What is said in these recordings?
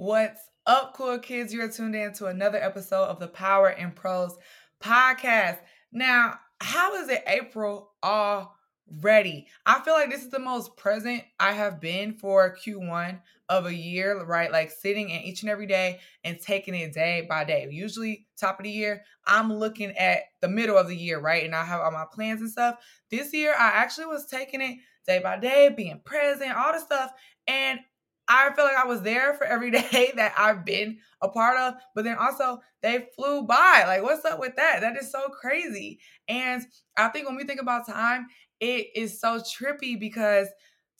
What's up, cool kids? You're tuned in to another episode of the Power in Prose podcast. Now, how is it April already? I feel like this is the most present I have been for Q1 of a year, right? Like sitting in each and every day and taking it day by day. Usually, top of the year, I'm looking at the middle of the year, right? And I have all my plans and stuff. This year, I actually was taking it day by day, being present, all the stuff. And I feel like I was there for every day that I've been a part of, but then also they flew by. Like, what's up with that? That is so crazy. And I think when we think about time, it is so trippy because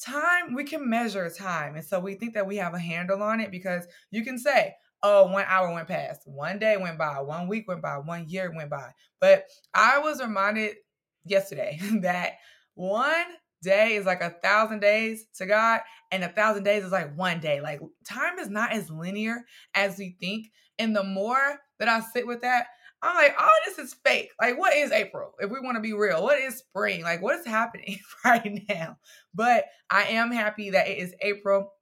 time, we can measure time. And so we think that we have a handle on it because you can say, oh, one hour went past, one day went by, one week went by, one year went by. But I was reminded yesterday that one day is like a thousand days to God, and a thousand days is like one day. Like time is not as linear as we think. And the more that I sit with that, I'm like, oh, this is fake. Like, what is April? If we want to be real, what is spring? Like, what is happening right now? But I am happy that it is April.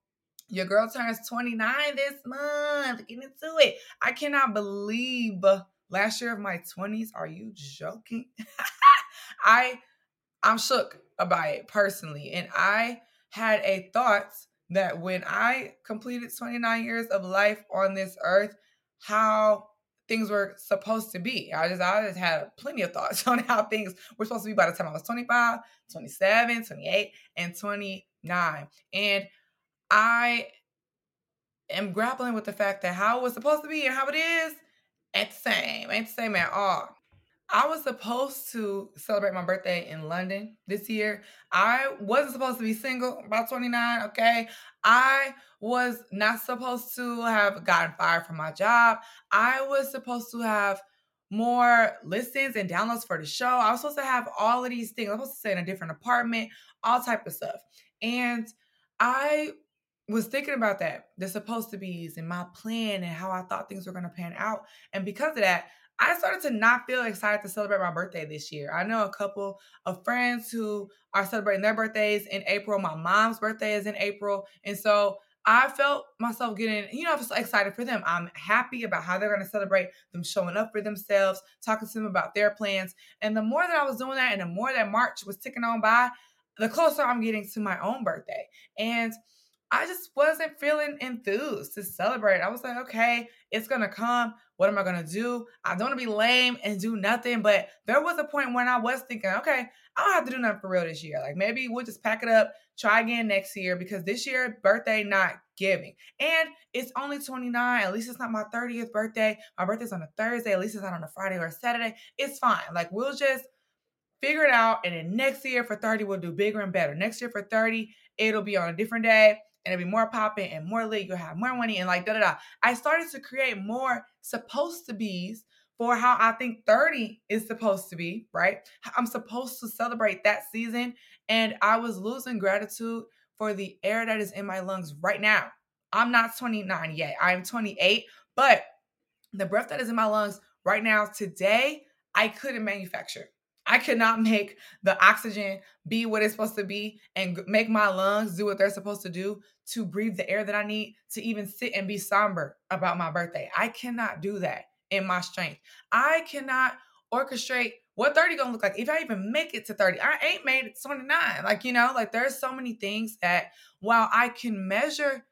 Your girl turns 29 this month. Get into it. I cannot believe last year of my 20s. Are you joking? I I'm shook about it personally. And I had a thought that when I completed 29 years of life on this earth, how things were supposed to be. I just I just had plenty of thoughts on how things were supposed to be by the time I was 25, 27, 28, and 29. And I am grappling with the fact that how it was supposed to be and how it is ain't the same. Ain't the same at all. I was supposed to celebrate my birthday in London this year. I wasn't supposed to be single by 29, okay? I was not supposed to have gotten fired from my job. I was supposed to have more listens and downloads for the show. I was supposed to have all of these things. I was supposed to stay in a different apartment, all type of stuff. And I was thinking about that, the supposed to be's and my plan and how I thought things were going to pan out. And because of that, I started to not feel excited to celebrate my birthday this year. I know a couple of friends who are celebrating their birthdays in April. My mom's birthday is in April. And so I felt myself getting, you know, excited for them. I'm happy about how they're going to celebrate them showing up for themselves, talking to them about their plans. And the more that I was doing that and the more that March was ticking on by, the closer I'm getting to my own birthday. And I just wasn't feeling enthused to celebrate. I was like, okay, it's gonna come. What am I gonna do? I don't wanna be lame and do nothing. But there was a point when I was thinking, okay, I don't have to do nothing for real this year. Like maybe we'll just pack it up, try again next year because this year, birthday not giving. And it's only 29. At least it's not my 30th birthday. My birthday's on a Thursday. At least it's not on a Friday or a Saturday. It's fine. Like we'll just figure it out. And then next year for 30, we'll do bigger and better. Next year for 30, it'll be on a different day and it'll be more popping and more lit. You'll have more money and like da da da. I started to create more supposed to be's for how I think 30 is supposed to be, right? I'm supposed to celebrate that season. And I was losing gratitude for the air that is in my lungs right now. I'm not 29 yet. I'm 28, but the breath that is in my lungs right now, today, I couldn't manufacture. I cannot make the oxygen be what it's supposed to be and make my lungs do what they're supposed to do to breathe the air that I need to even sit and be somber about my birthday. I cannot do that in my strength. I cannot orchestrate what 30 gonna look like if I even make it to 30. I ain't made it to 29. Like, you know, like there's so many things that while I can measure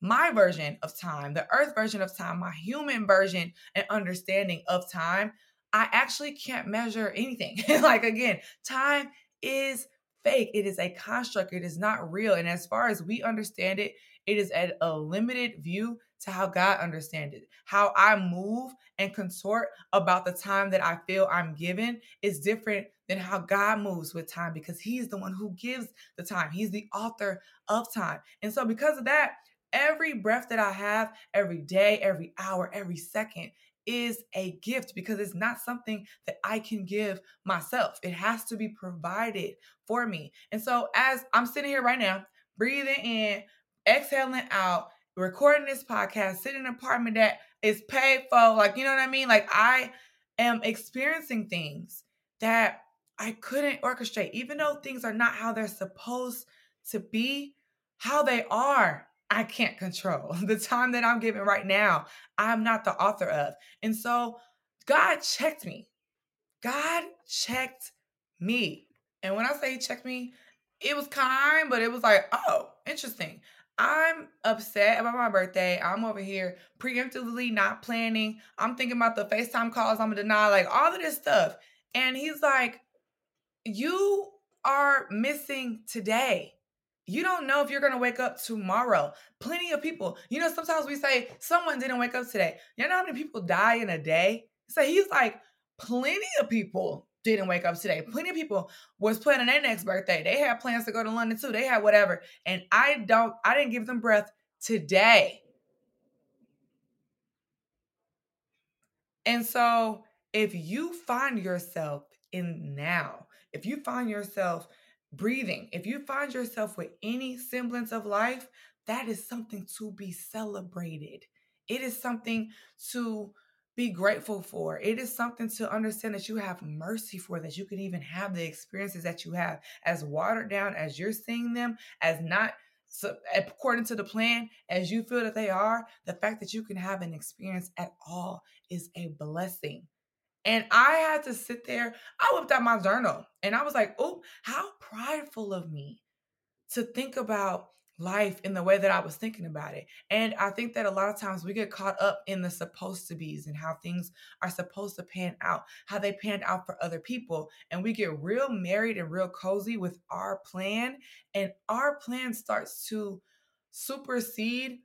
my version of time, the earth version of time, my human version and understanding of time, I actually can't measure anything. like again, time is fake. It is a construct. It is not real. And as far as we understand it, it is at a limited view to how God understands it. How I move and contort about the time that I feel I'm given is different than how God moves with time because He's the one who gives the time. He's the author of time. And so, because of that, every breath that I have, every day, every hour, every second is a gift because it's not something that I can give myself. It has to be provided for me. And so, as I'm sitting here right now, breathing in, exhaling out, recording this podcast, sitting in an apartment that is paid for, like, you know what I mean? Like, I am experiencing things that I couldn't orchestrate, even though things are not how they're supposed to be, how they are. I can't control. The time that I'm giving right now, I'm not the author of. And so God checked me. God checked me. And when I say he checked me, it was kind, but it was like, oh, interesting. I'm upset about my birthday. I'm over here preemptively not planning. I'm thinking about the FaceTime calls I'm gonna deny, like all of this stuff. And he's like, You are missing today. You don't know if you're gonna wake up tomorrow. Plenty of people, you know, sometimes we say someone didn't wake up today. You know how many people die in a day? So he's like, plenty of people didn't wake up today. Plenty of people was planning their next birthday. They had plans to go to London too. They had whatever. And I don't, I didn't give them breath today. And so if you find yourself in now, if you find yourself breathing, if you find yourself with any semblance of life, that is something to be celebrated. It is something to be grateful for. It is something to understand that you have mercy for, that you can even have the experiences that you have as watered down as you're seeing them, as not so according to the plan as you feel that they are. The fact that you can have an experience at all is a blessing. And I had to sit there. I whipped out my journal and I was like, oh, how prideful of me to think about life in the way that I was thinking about it. And I think that a lot of times we get caught up in the supposed to be's and how things are supposed to pan out, how they panned out for other people. And we get real married and real cozy with our plan. And our plan starts to supersede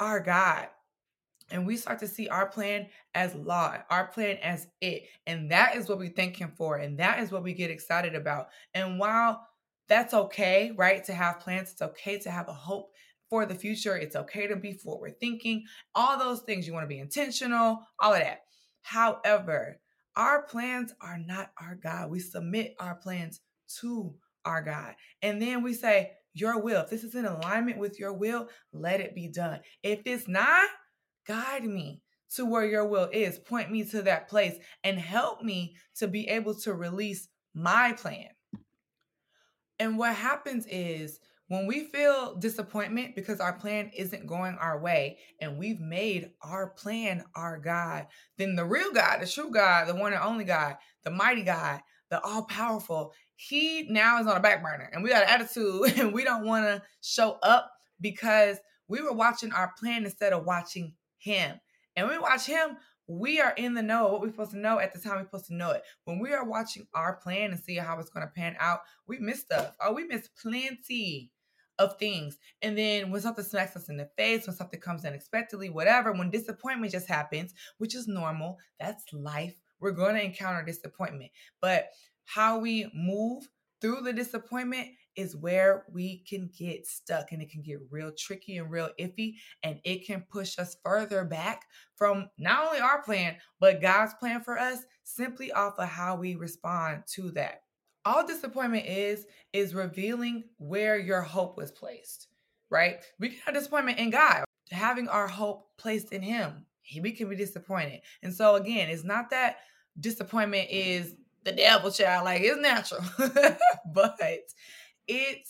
our God. And we start to see our plan as law, our plan as it. And that is what we thank Him for. And that is what we get excited about. And while that's okay, right? To have plans, it's okay to have a hope for the future. It's okay to be forward thinking, all those things. You want to be intentional, all of that. However, our plans are not our God. We submit our plans to our God. And then we say, Your will, if this is in alignment with your will, let it be done. If it's not, guide me to where your will is. Point me to that place and help me to be able to release my plan. And what happens is when we feel disappointment because our plan isn't going our way and we've made our plan our God, then the real God, the true God, the one and only God, the mighty God, the all powerful, he now is on a back burner and we got an attitude and we don't want to show up because we were watching our plan instead of watching him. And when we watch him, we are in the know what we're supposed to know at the time we're supposed to know it. When we are watching our plan and see how it's going to pan out, we miss stuff. Oh, we miss plenty of things. And then when something smacks us in the face, when something comes unexpectedly, whatever, when disappointment just happens, which is normal, that's life. We're going to encounter disappointment. But how we move through the disappointment is where we can get stuck and it can get real tricky and real iffy and it can push us further back from not only our plan but God's plan for us simply off of how we respond to that. All disappointment is is revealing where your hope was placed, right? We can have disappointment in God, having our hope placed in him. We can be disappointed. And so again, it's not that disappointment is the devil child like it's natural but it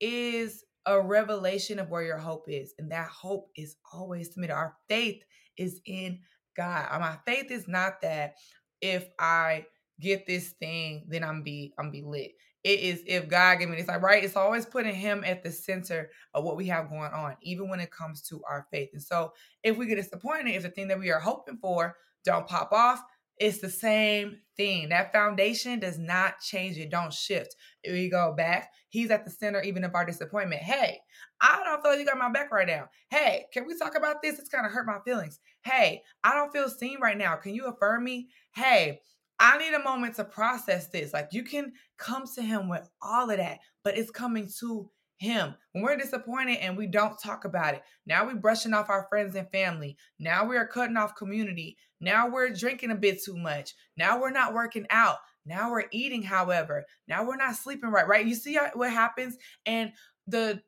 is a revelation of where your hope is. And that hope is always submitted. Our faith is in God. Uh, my faith is not that if I get this thing, then I'm be I'm be lit. It is if God gave me this, like right. It's always putting Him at the center of what we have going on, even when it comes to our faith. And so, if we get disappointed, if the thing that we are hoping for don't pop off, it's the same thing. That foundation does not change. It don't shift. If we go back, he's at the center even of our disappointment. Hey, I don't feel like you got my back right now. Hey, can we talk about this? It's kind of hurt my feelings. Hey, I don't feel seen right now. Can you affirm me? Hey, I need a moment to process this. Like you can come to him with all of that, but it's coming to him. When we're disappointed and we don't talk about it, now we're brushing off our friends and family. Now we are cutting off community. Now we're drinking a bit too much. Now we're not working out. Now we're eating, however. Now we're not sleeping right, right? You see what happens? And the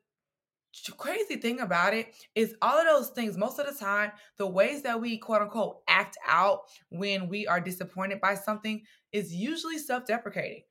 crazy thing about it is all of those things, most of the time, the ways that we quote unquote act out when we are disappointed by something is usually self deprecating.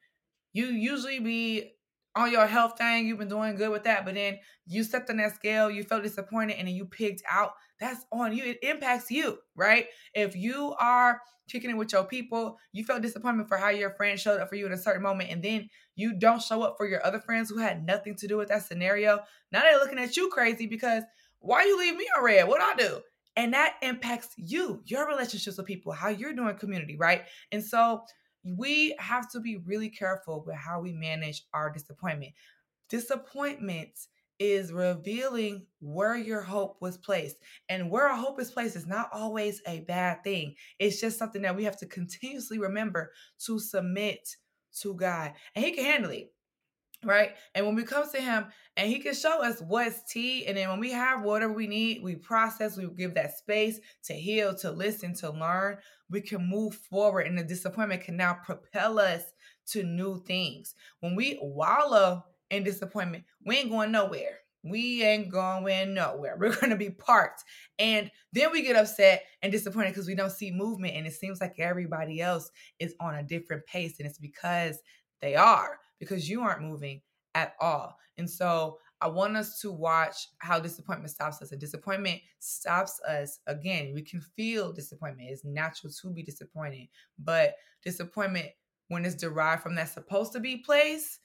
You usually be on your health thing, you've been doing good with that, but then you stepped on that scale, you felt disappointed, and then you pigged out. That's on you. It impacts you, right? If you are kicking it with your people, you felt disappointment for how your friend showed up for you in a certain moment, and then you don't show up for your other friends who had nothing to do with that scenario. Now they're looking at you crazy because why you leave me on red? What I do? And that impacts you, your relationships with people, how you're doing community, right? And so we have to be really careful with how we manage our disappointment. Disappointment is revealing where your hope was placed. And where our hope is placed is not always a bad thing. It's just something that we have to continuously remember to submit to God. And He can handle it right? And when we come to him and he can show us what's tea, and then when we have whatever we need, we process, we give that space to heal, to listen, to learn, we can move forward, and the disappointment can now propel us to new things. When we wallow in disappointment, we ain't going nowhere. We ain't going nowhere. We're going to be parked. And then we get upset and disappointed because we don't see movement. And it seems like everybody else is on a different pace. And it's because they are because you aren't moving at all. And so I want us to watch how disappointment stops us. And disappointment stops us. Again, we can feel disappointment. It's natural to be disappointed. But disappointment, when it's derived from that supposed to be place,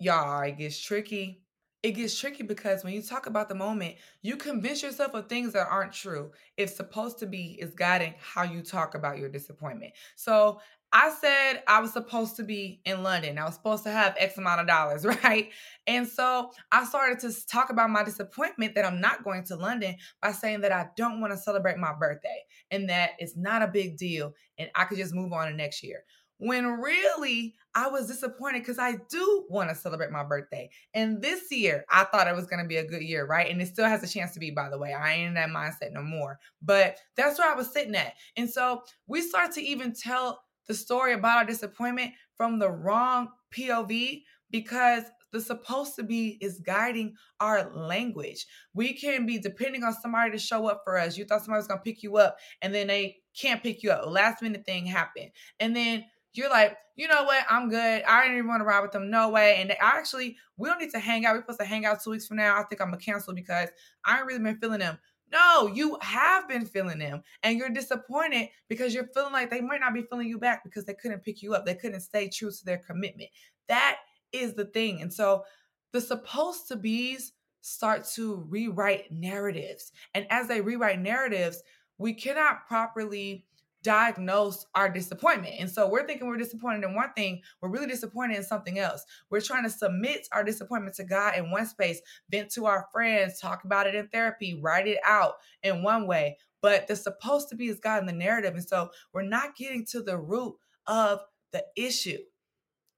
y'all, it gets tricky it gets tricky because when you talk about the moment, you convince yourself of things that aren't true. It's supposed to be is guiding how you talk about your disappointment. So I said I was supposed to be in London. I was supposed to have X amount of dollars, right? And so I started to talk about my disappointment that I'm not going to London by saying that I don't want to celebrate my birthday and that it's not a big deal and I could just move on to next year when really I was disappointed because I do want to celebrate my birthday. And this year, I thought it was going to be a good year, right? And it still has a chance to be, by the way. I ain't in that mindset no more. But that's where I was sitting at. And so we start to even tell the story about our disappointment from the wrong POV because the supposed to be is guiding our language. We can be depending on somebody to show up for us. You thought somebody was going to pick you up and then they can't pick you up. last minute thing happened. And then you're like, you know what? I'm good. I didn't even want to ride with them. No way. And actually, we don't need to hang out. We're supposed to hang out two weeks from now. I think I'm gonna cancel because I ain't really been feeling them. No, you have been feeling them and you're disappointed because you're feeling like they might not be feeling you back because they couldn't pick you up. They couldn't stay true to their commitment. That is the thing. And so the supposed to be's start to rewrite narratives. And as they rewrite narratives, we cannot properly diagnose our disappointment. And so we're thinking we're disappointed in one thing, we're really disappointed in something else. We're trying to submit our disappointment to God in one space, vent to our friends, talk about it in therapy, write it out in one way. But the supposed to be is God in the narrative. And so we're not getting to the root of the issue.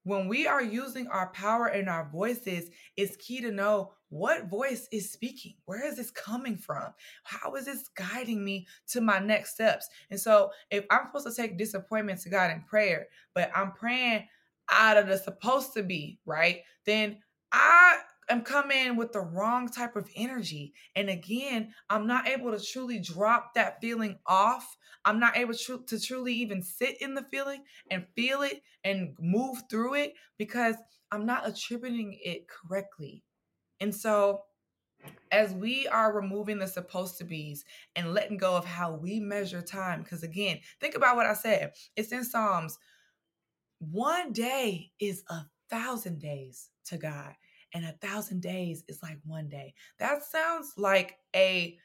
When we are using our power and our voices, it's key to know what voice is speaking? Where is this coming from? How is this guiding me to my next steps? And so, if I'm supposed to take disappointment to God in prayer, but I'm praying out of the supposed to be, right? Then I am coming with the wrong type of energy. And again, I'm not able to truly drop that feeling off. I'm not able to, to truly even sit in the feeling and feel it and move through it because I'm not attributing it correctly. And so, as we are removing the supposed to be's and letting go of how we measure time, because again, think about what I said. It's in Psalms. One day is a thousand days to God, and a thousand days is like one day. That sounds like a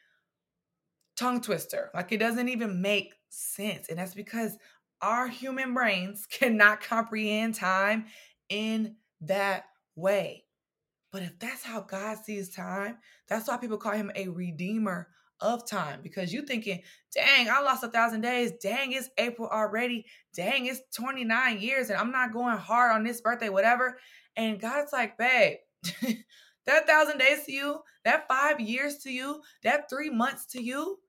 tongue twister. Like it doesn't even make sense. And that's because our human brains cannot comprehend time in that way. But if that's how God sees time, that's why people call him a redeemer of time because you thinking, dang, I lost a thousand days. Dang, it's April already. Dang, it's 29 years and I'm not going hard on this birthday, whatever. And God's like, babe, that thousand days to you, that five years to you, that three months to you,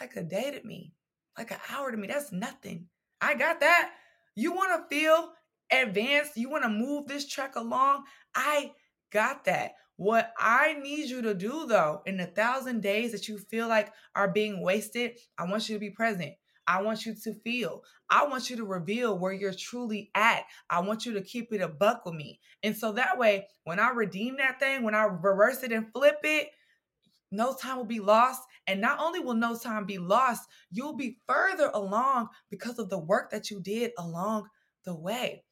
like a day to me, like an hour to me. That's nothing. I got that. You want to feel advanced? You want to move this track along? I got that. What I need you to do though, in the thousand days that you feel like are being wasted, I want you to be present. I want you to feel. I want you to reveal where you're truly at. I want you to keep it a buck with me. And so that way, when I redeem that thing, when I reverse it and flip it, no time will be lost. And not only will no time be lost, you'll be further along because of the work that you did along the way.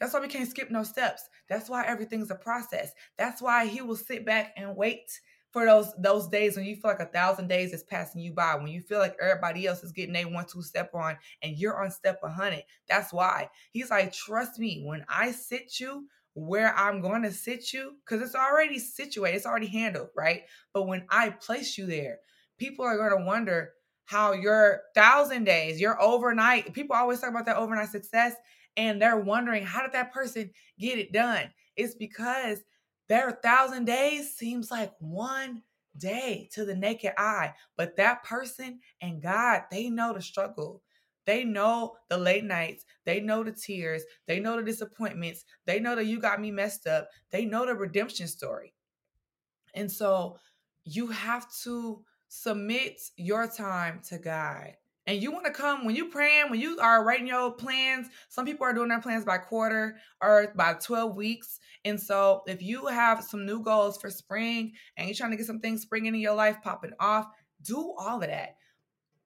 That's why we can't skip no steps. That's why everything's a process. That's why he will sit back and wait for those those days when you feel like a thousand days is passing you by, when you feel like everybody else is getting a one two step on and you're on step 100. That's why he's like, trust me, when I sit you where I'm going to sit you, because it's already situated, it's already handled, right? But when I place you there, people are going to wonder how your thousand days, your overnight, people always talk about that overnight success, and they're wondering how did that person get it done? It's because their thousand days seems like one day to the naked eye, but that person and God, they know the struggle. They know the late nights. They know the tears. They know the disappointments. They know that you got me messed up. They know the redemption story. And so you have to submit your time to God. And you want to come when you praying, when you are writing your plans. Some people are doing their plans by quarter or by 12 weeks. And so if you have some new goals for spring and you're trying to get some things springing in your life popping off, do all of that.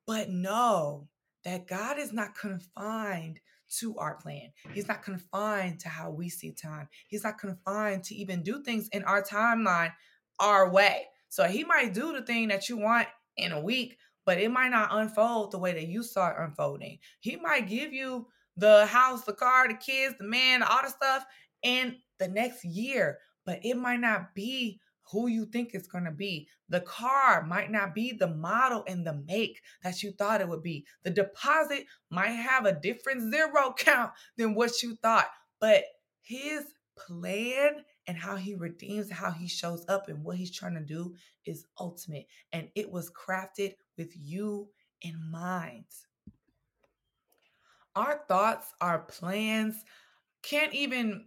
But know that God is not confined to our plan. He's not confined to how we see time. He's not confined to even do things in our timeline our way. So he might do the thing that you want in a week, but it might not unfold the way that you saw it unfolding. He might give you the house, the car, the kids, the man, all the stuff in the next year, but it might not be who you think it's going to be. The car might not be the model and the make that you thought it would be. The deposit might have a different zero count than what you thought, but his plan and how he redeems, how he shows up, and what he's trying to do is ultimate. And it was crafted with you in mind. Our thoughts, our plans can't even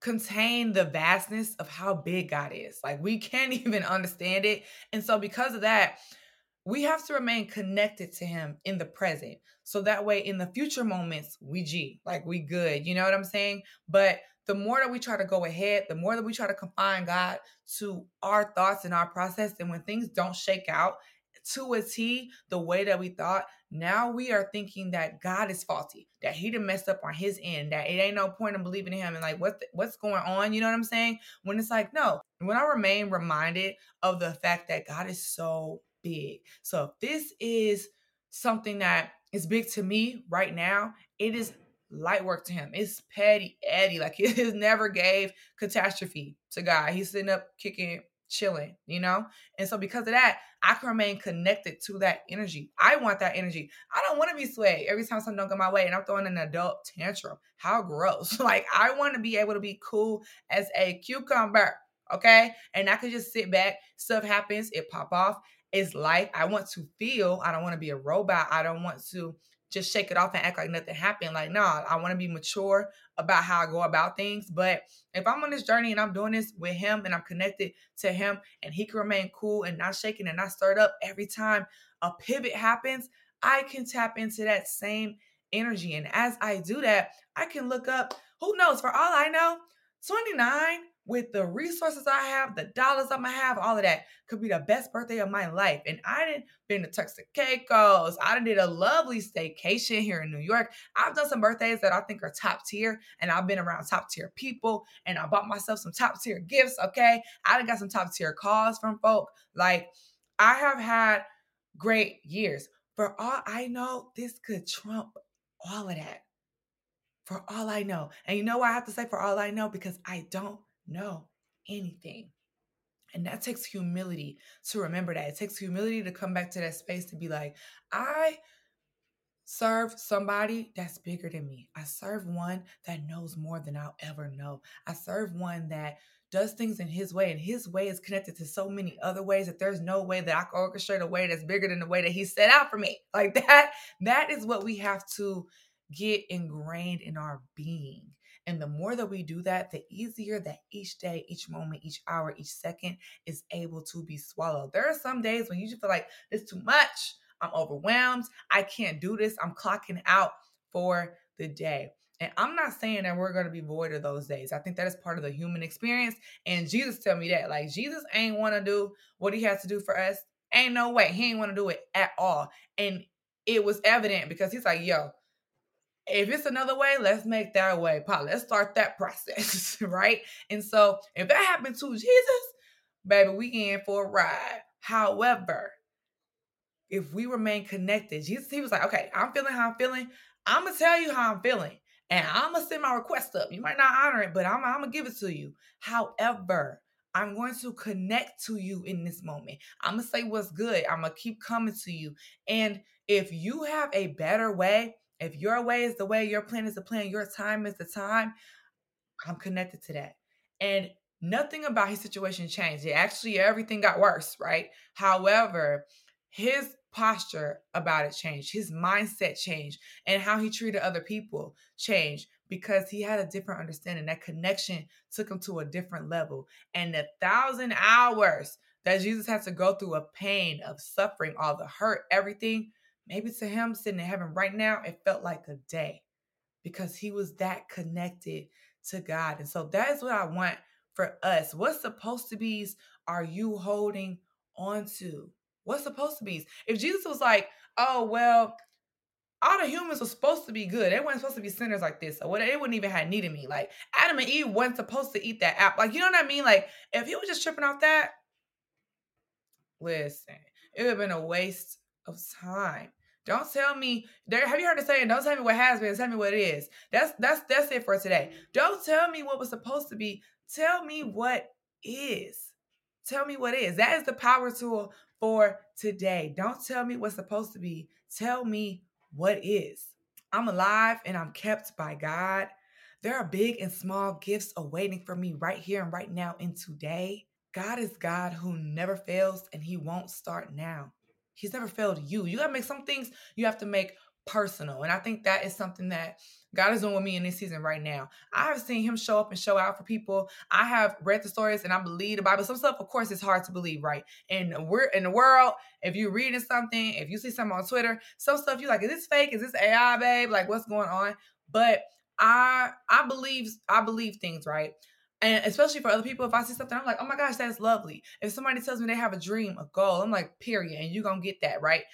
contain the vastness of how big God is. Like we can't even understand it. And so because of that, we have to remain connected to him in the present. So that way in the future moments, we G, like we good. You know what I'm saying? But the more that we try to go ahead, the more that we try to confine God to our thoughts and our process. And when things don't shake out to a T the way that we thought, now we are thinking that God is faulty, that he done messed up on his end, that it ain't no point in believing in him and like what the, what's going on, you know what I'm saying? When it's like, no, when I remain reminded of the fact that God is so big. So if this is something that is big to me right now, it is light work to him. It's petty Eddie. Like he has never gave catastrophe to God. He's sitting up kicking chilling, you know? And so because of that, I can remain connected to that energy. I want that energy. I don't want to be swayed every time something don't go my way and I'm throwing an adult tantrum. How gross. Like I want to be able to be cool as a cucumber. Okay. And I can just sit back. Stuff happens. It pop off. It's life. I want to feel. I don't want to be a robot. I don't want to just shake it off and act like nothing happened. Like, no, I want to be mature about how I go about things. But if I'm on this journey and I'm doing this with him and I'm connected to him and he can remain cool and not shaking and not stirred up every time a pivot happens, I can tap into that same energy. And as I do that, I can look up, who knows, for all I know, 29 with the resources I have, the dollars I'm gonna have, all of that could be the best birthday of my life. And I didn't been to Caicos. I did a lovely staycation here in New York. I've done some birthdays that I think are top tier, and I've been around top tier people, and I bought myself some top tier gifts. Okay, I done got some top tier calls from folk. Like I have had great years. For all I know, this could trump all of that. For all I know. And you know I have to say for all I know? Because I don't know anything. And that takes humility to remember that. It takes humility to come back to that space to be like, I serve somebody that's bigger than me. I serve one that knows more than I'll ever know. I serve one that does things in his way, and his way is connected to so many other ways that there's no way that I can orchestrate a way that's bigger than the way that he set out for me. Like that, that is what we have to get ingrained in our being. And the more that we do that, the easier that each day, each moment, each hour, each second is able to be swallowed. There are some days when you just feel like it's too much. I'm overwhelmed. I can't do this. I'm clocking out for the day. And I'm not saying that we're going to be void of those days. I think that is part of the human experience. And Jesus tell me that. Like Jesus ain't want to do what he has to do for us. Ain't no way. He ain't want to do it at all. And it was evident because he's like, yo, if it's another way, let's make that way. Paul, let's start that process, right? And so if that happened to Jesus, baby, we in for a ride. However, if we remain connected, Jesus, he was like, okay, I'm feeling how I'm feeling. I'm gonna tell you how I'm feeling, and I'm gonna send my request up. You might not honor it, but I'm, I'm gonna give it to you. However, I'm going to connect to you in this moment. I'm gonna say what's good. I'm gonna keep coming to you. And if you have a better way, if your way is the way, your plan is the plan, your time is the time, I'm connected to that. And nothing about his situation changed. It actually everything got worse, right? However, his posture about it changed, his mindset changed, and how he treated other people changed because he had a different understanding. That connection took him to a different level. And the thousand hours that Jesus had to go through of pain, of suffering, all the hurt, everything, maybe to him sitting in heaven right now, it felt like a day because he was that connected to God. And so that is what I want for us. What supposed to be's are you holding on to? What's supposed to be? If Jesus was like, oh, well, all the humans were supposed to be good. They weren't supposed to be sinners like this. Or what they wouldn't even have needed me. Like Adam and Eve weren't supposed to eat that apple. Like, you know what I mean? Like, if he was just tripping off that, listen, it would have been a waste of time. Don't tell me there. Have you heard the saying? Don't tell me what has been. Tell me what it is. That's that's that's it for today. Don't tell me what was supposed to be. Tell me what is. Tell me what is. That is the power tool for today. Don't tell me what's supposed to be. Tell me what is. I'm alive and I'm kept by God. There are big and small gifts awaiting for me right here and right now in today. God is God who never fails and he won't start now. He's never failed you. You got to make some things you have to make personal. And I think that is something that God is doing with me in this season right now. I have seen him show up and show out for people. I have read the stories and I believe the Bible. Some stuff, of course, is hard to believe, right? And we're in the world, if you're reading something, if you see something on Twitter, some stuff you're like, is this fake? Is this AI, babe? Like, what's going on? But I I believe I believe things, right? And especially for other people, if I see something, I'm like, oh my gosh, that's lovely. If somebody tells me they have a dream, a goal, I'm like, period. And you're going to get that, right?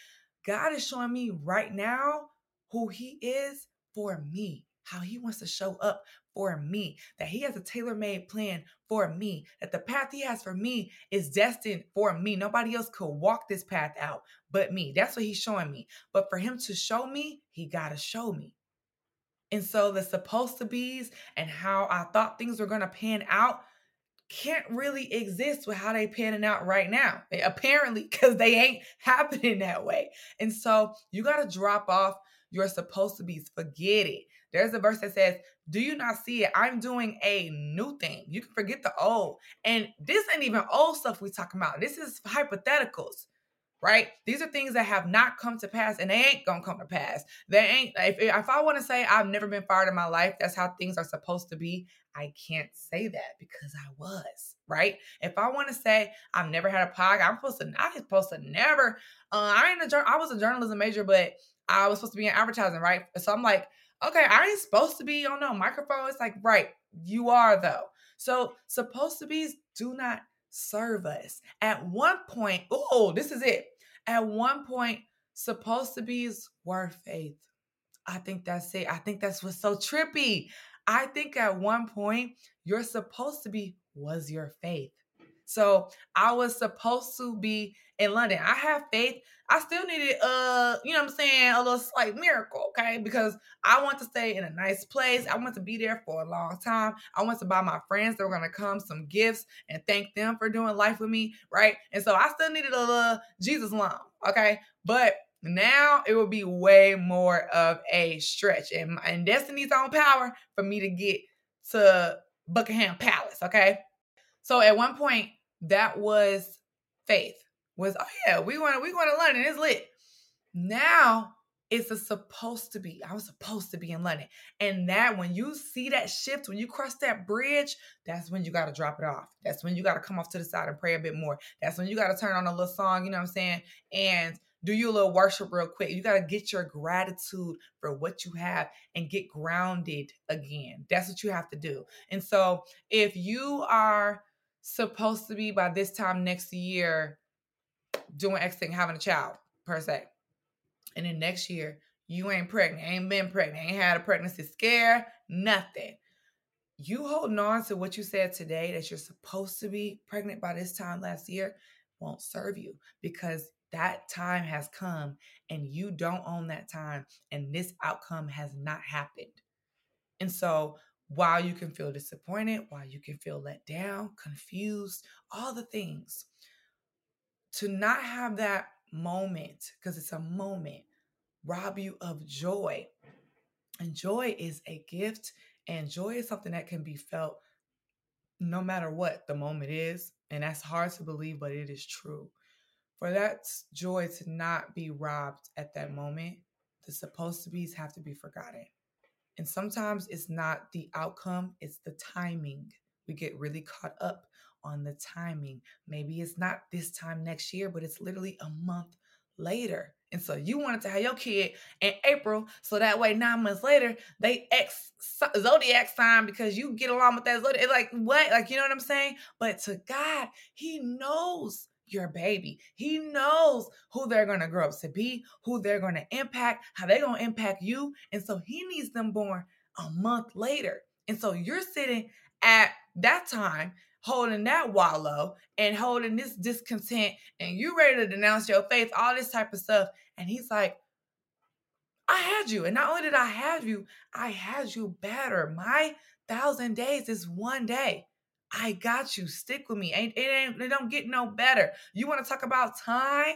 God is showing me right now who He is for me, how He wants to show up for me, that He has a tailor made plan for me, that the path He has for me is destined for me. Nobody else could walk this path out but me. That's what He's showing me. But for Him to show me, He got to show me. And so the supposed to be's and how I thought things were going to pan out can't really exist with how they panning out right now. Apparently, because they ain't happening that way. And so you got to drop off your supposed to be's. Forget it. There's a verse that says, Do you not see it? I'm doing a new thing. You can forget the old. And this ain't even old stuff we talking about. This is hypotheticals right? These are things that have not come to pass and they ain't gonna come to pass. They ain't, if, if I wanna say I've never been fired in my life, that's how things are supposed to be, I can't say that because I was, right? If I wanna say I've never had a podcast, I'm supposed to, I'm supposed to never, uh, I ain't a, I was a journalism major, but I was supposed to be in advertising, right? So I'm like, okay, I ain't supposed to be on no microphone. It's like, right, you are though. So supposed to be do not serve us. At one point, oh, this is it. At one point, supposed to be is word faith. I think that's it. I think that's what's so trippy. I think at one point, you're supposed to be was your faith. So I was supposed to be in London. I have faith. I still needed uh, you know what I'm saying, a little slight miracle, okay? Because I want to stay in a nice place. I want to be there for a long time. I want to buy my friends that were gonna come some gifts and thank them for doing life with me, right? And so I still needed a little Jesus loan, okay? But now it would be way more of a stretch and, and destiny's own power for me to get to Buckingham Palace, okay? So at one point, that was faith. Was oh yeah, we want we going to London. It's lit. Now it's a supposed to be. I was supposed to be in London. And that when you see that shift, when you cross that bridge, that's when you got to drop it off. That's when you got to come off to the side and pray a bit more. That's when you got to turn on a little song, you know what I'm saying? And do you a little worship real quick. You got to get your gratitude for what you have and get grounded again. That's what you have to do. And so if you are supposed to be by this time next year doing X thing, having a child per se, and then next year you ain't pregnant, ain't been pregnant, ain't had a pregnancy scare, nothing. You holding on to what you said today that you're supposed to be pregnant by this time last year won't serve you because that time has come and you don't own that time and this outcome has not happened. And so while you can feel disappointed, while you can feel let down, confused, all the things, to not have that moment, because it's a moment, rob you of joy. And joy is a gift, and joy is something that can be felt no matter what the moment is. And that's hard to believe, but it is true. For that joy to not be robbed at that moment, the supposed to be's have to be forgotten. And sometimes it's not the outcome, it's the timing. We get really caught up on the timing. Maybe it's not this time next year, but it's literally a month later. And so you wanted to have your kid in April, so that way nine months later they X zodiac sign because you get along with that zodiac. It's Like what? Like you know what I'm saying? But to God, He knows your baby. He knows who they're going to grow up to be, who they're going to impact, how they're going to impact you. And so he needs them born a month later. And so you're sitting at that time holding that wallow and holding this discontent and you ready to denounce your faith, all this type of stuff. And he's like, I had you. And not only did I have you, I had you better. My thousand days is one day. I got you. Stick with me. Ain't it ain't it don't get no better. You want to talk about time?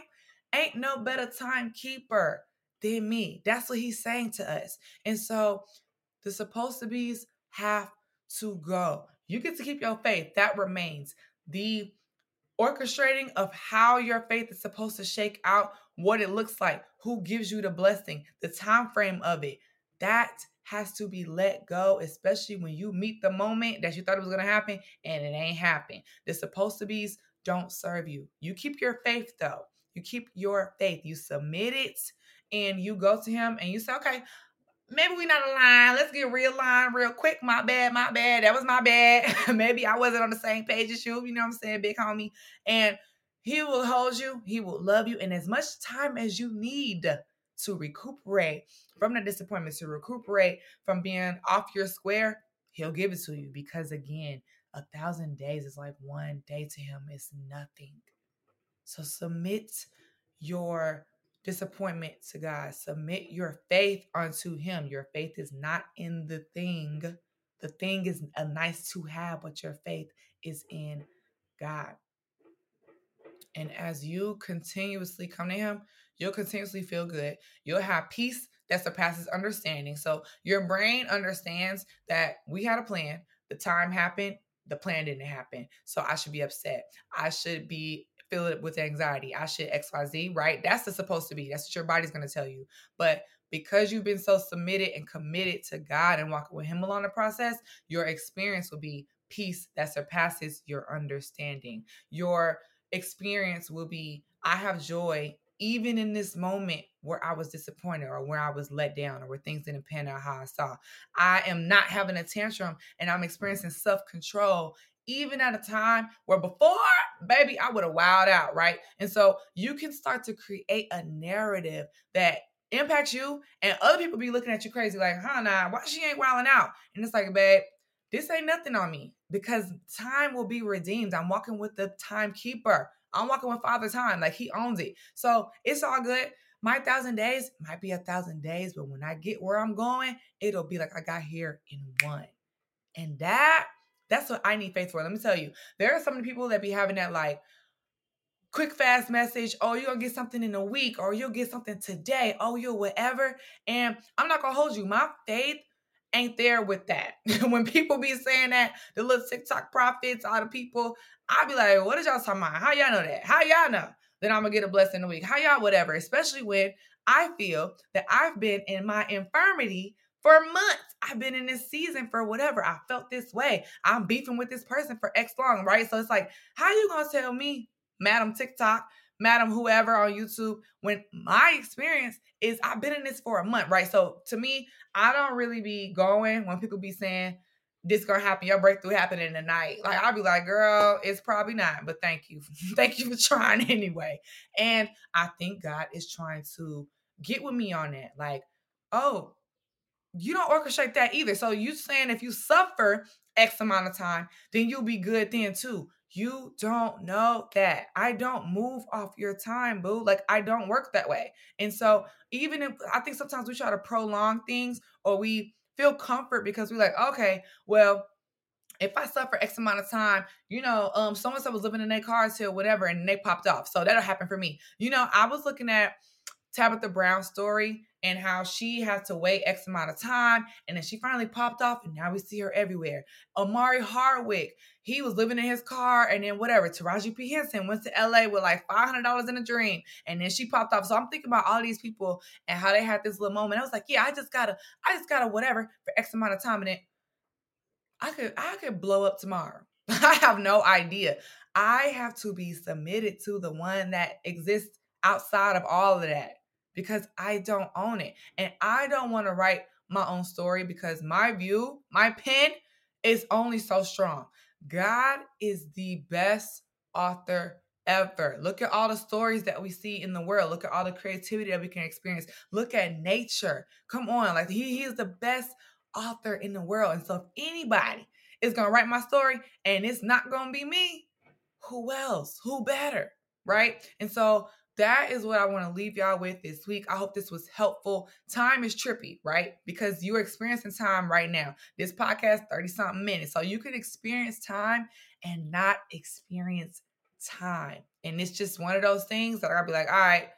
Ain't no better timekeeper than me. That's what he's saying to us. And so the supposed to be's have to go. You get to keep your faith. That remains. The orchestrating of how your faith is supposed to shake out, what it looks like, who gives you the blessing, the time frame of it. That has to be let go, especially when you meet the moment that you thought it was going to happen and it ain't happen. The supposed to be's don't serve you. You keep your faith though. You keep your faith. You submit it and you go to him and you say, okay, maybe we not aligned. Let's get realigned real quick. My bad, my bad. That was my bad. maybe I wasn't on the same page as you. You know what I'm saying, big homie? And he will hold you. He will love you. And as much time as you need to recuperate from the disappointment, to recuperate from being off your square, he'll give it to you because again, a thousand days is like one day to him is nothing. So submit your disappointment to God. Submit your faith unto him. Your faith is not in the thing. The thing is a nice to have, but your faith is in God. And as you continuously come to him, you'll continuously feel good. You'll have peace that surpasses understanding. So your brain understands that we had a plan, the time happened, the plan didn't happen. So I should be upset. I should be feel it with anxiety. I should XYZ, right? That's the supposed to be. That's what your body's to tell you. But because you've been so submitted and committed to God and walking with Him along the process, your experience will be peace that surpasses your understanding. Your experience will be I have joy even in this moment where I was disappointed or where I was let down or where things didn't pan out how I saw. I am not having a tantrum and I'm experiencing self control even at a time where before, baby, I would have wowed out, right? And so you can start to create a narrative that impacts you and other people be looking at you crazy like, huh, nah, why she ain't wilding out? And it's like, babe, this ain't nothing on me because time will be redeemed. I'm walking with the timekeeper. I'm walking with Father Time. Like he owns it. So it's all good. My thousand days might be a thousand days, but when I get where I'm going, it'll be like I got here in one. And that, that's what I need faith for. Let me tell you, there are so many people that be having that like quick, fast message. Oh, you're gonna get something in a week, or you'll get something today. Oh, you'll whatever. And I'm not gonna hold you. My faith ain't there with that. when people be saying that, the little TikTok prophets, all the people, I be like, what is y'all talking about? How y'all know that? How y'all know that I'm gonna get a blessing a week? How y'all whatever? Especially when I feel that I've been in my infirmity for months. I've been in this season for whatever. I felt this way. I'm beefing with this person for X long, right? So it's like, how you gonna tell me, Madam TikTok, Madam Whoever on YouTube, when my experience is I've been in this for a month, right? So to me, I don't really be going when people be saying this gonna happen, your breakthrough happening in the night. Like I'll be like, girl, it's probably not, but thank you. thank you for trying anyway. And I think God is trying to get with me on that. Like, oh, you don't orchestrate that either. So you saying if you suffer X amount of time, then you'll be good then too. You don't know that. I don't move off your time, boo. Like I don't work that way. And so even if I think sometimes we try to prolong things or we feel comfort because we're like, okay, well, if I suffer X amount of time, you know, um, so and so was living in their cars here, whatever, and they popped off. So that'll happen for me. You know, I was looking at Tabitha Brown's story and how she had to wait X amount of time and then she finally popped off and now we see her everywhere. Omari Hardwick, he was living in his car and then whatever. Taraji P. Henson went to LA with like $500 in a dream and then she popped off. So I'm thinking about all these people and how they had this little moment. I was like, yeah, I just gotta, I just gotta whatever for X amount of time and then I could, I could blow up tomorrow. I have no idea. I have to be submitted to the one that exists outside of all of that because I don't own it. And I don't want to write my own story because my view, my pen is only so strong. God is the best author ever. Look at all the stories that we see in the world. Look at all the creativity that we can experience. Look at nature. Come on, like he, he is the best author in the world. And so if anybody is to write my story and it's not to be me, who else? Who better? Right? And so that is what I want to leave y'all with this week. I hope this was helpful. Time is trippy, right? Because you're experiencing time right now. This podcast, 30 something minutes. So you can experience time and not experience time. And it's just one of those things that I'll be like, all right,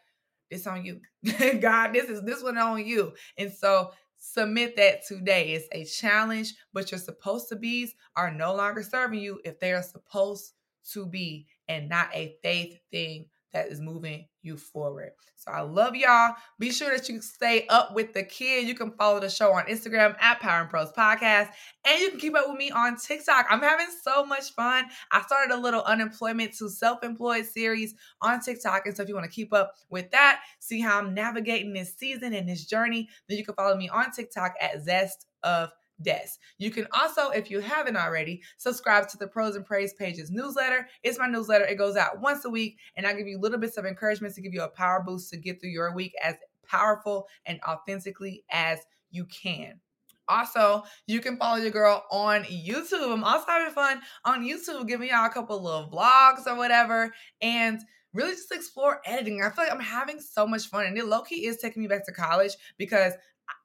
this on you. God, this is this one on you. And so submit that today. It's a challenge, but your supposed to be's are no longer serving you if they are supposed to be and not a faith thing that is moving you forward. So I love y'all. Be sure that you stay up with the kid. You can follow the show on Instagram at Power in Prose Podcast. And you can keep up with me on TikTok. I'm having so much fun. I started a little unemployment to self-employed series on TikTok. And so if you want to keep up with that, see how I'm navigating this season and this journey, then you can follow me on TikTok at Zest of Des. You can also, if you haven't already, subscribe to the Prose and Praise Pages newsletter. It's my newsletter. It goes out once a week, and I give you little bits of encouragement to give you a power boost to get through your week as powerful and authentically as you can. Also, you can follow your girl on YouTube. I'm also having fun on YouTube, giving y'all a couple of vlogs or whatever, and really just explore editing. I feel like I'm having so much fun, and it low key is taking me back to college because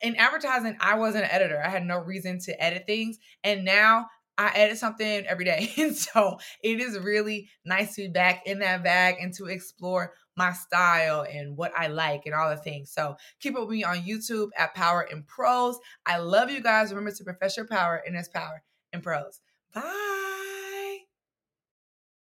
in advertising, I was an editor. I had no reason to edit things. And now I edit something every day. And so it is really nice to be back in that bag and to explore my style and what I like and all the things. So keep up with me on YouTube at Power in Prose. I love you guys. Remember to profess your power in this Power in Prose. Bye.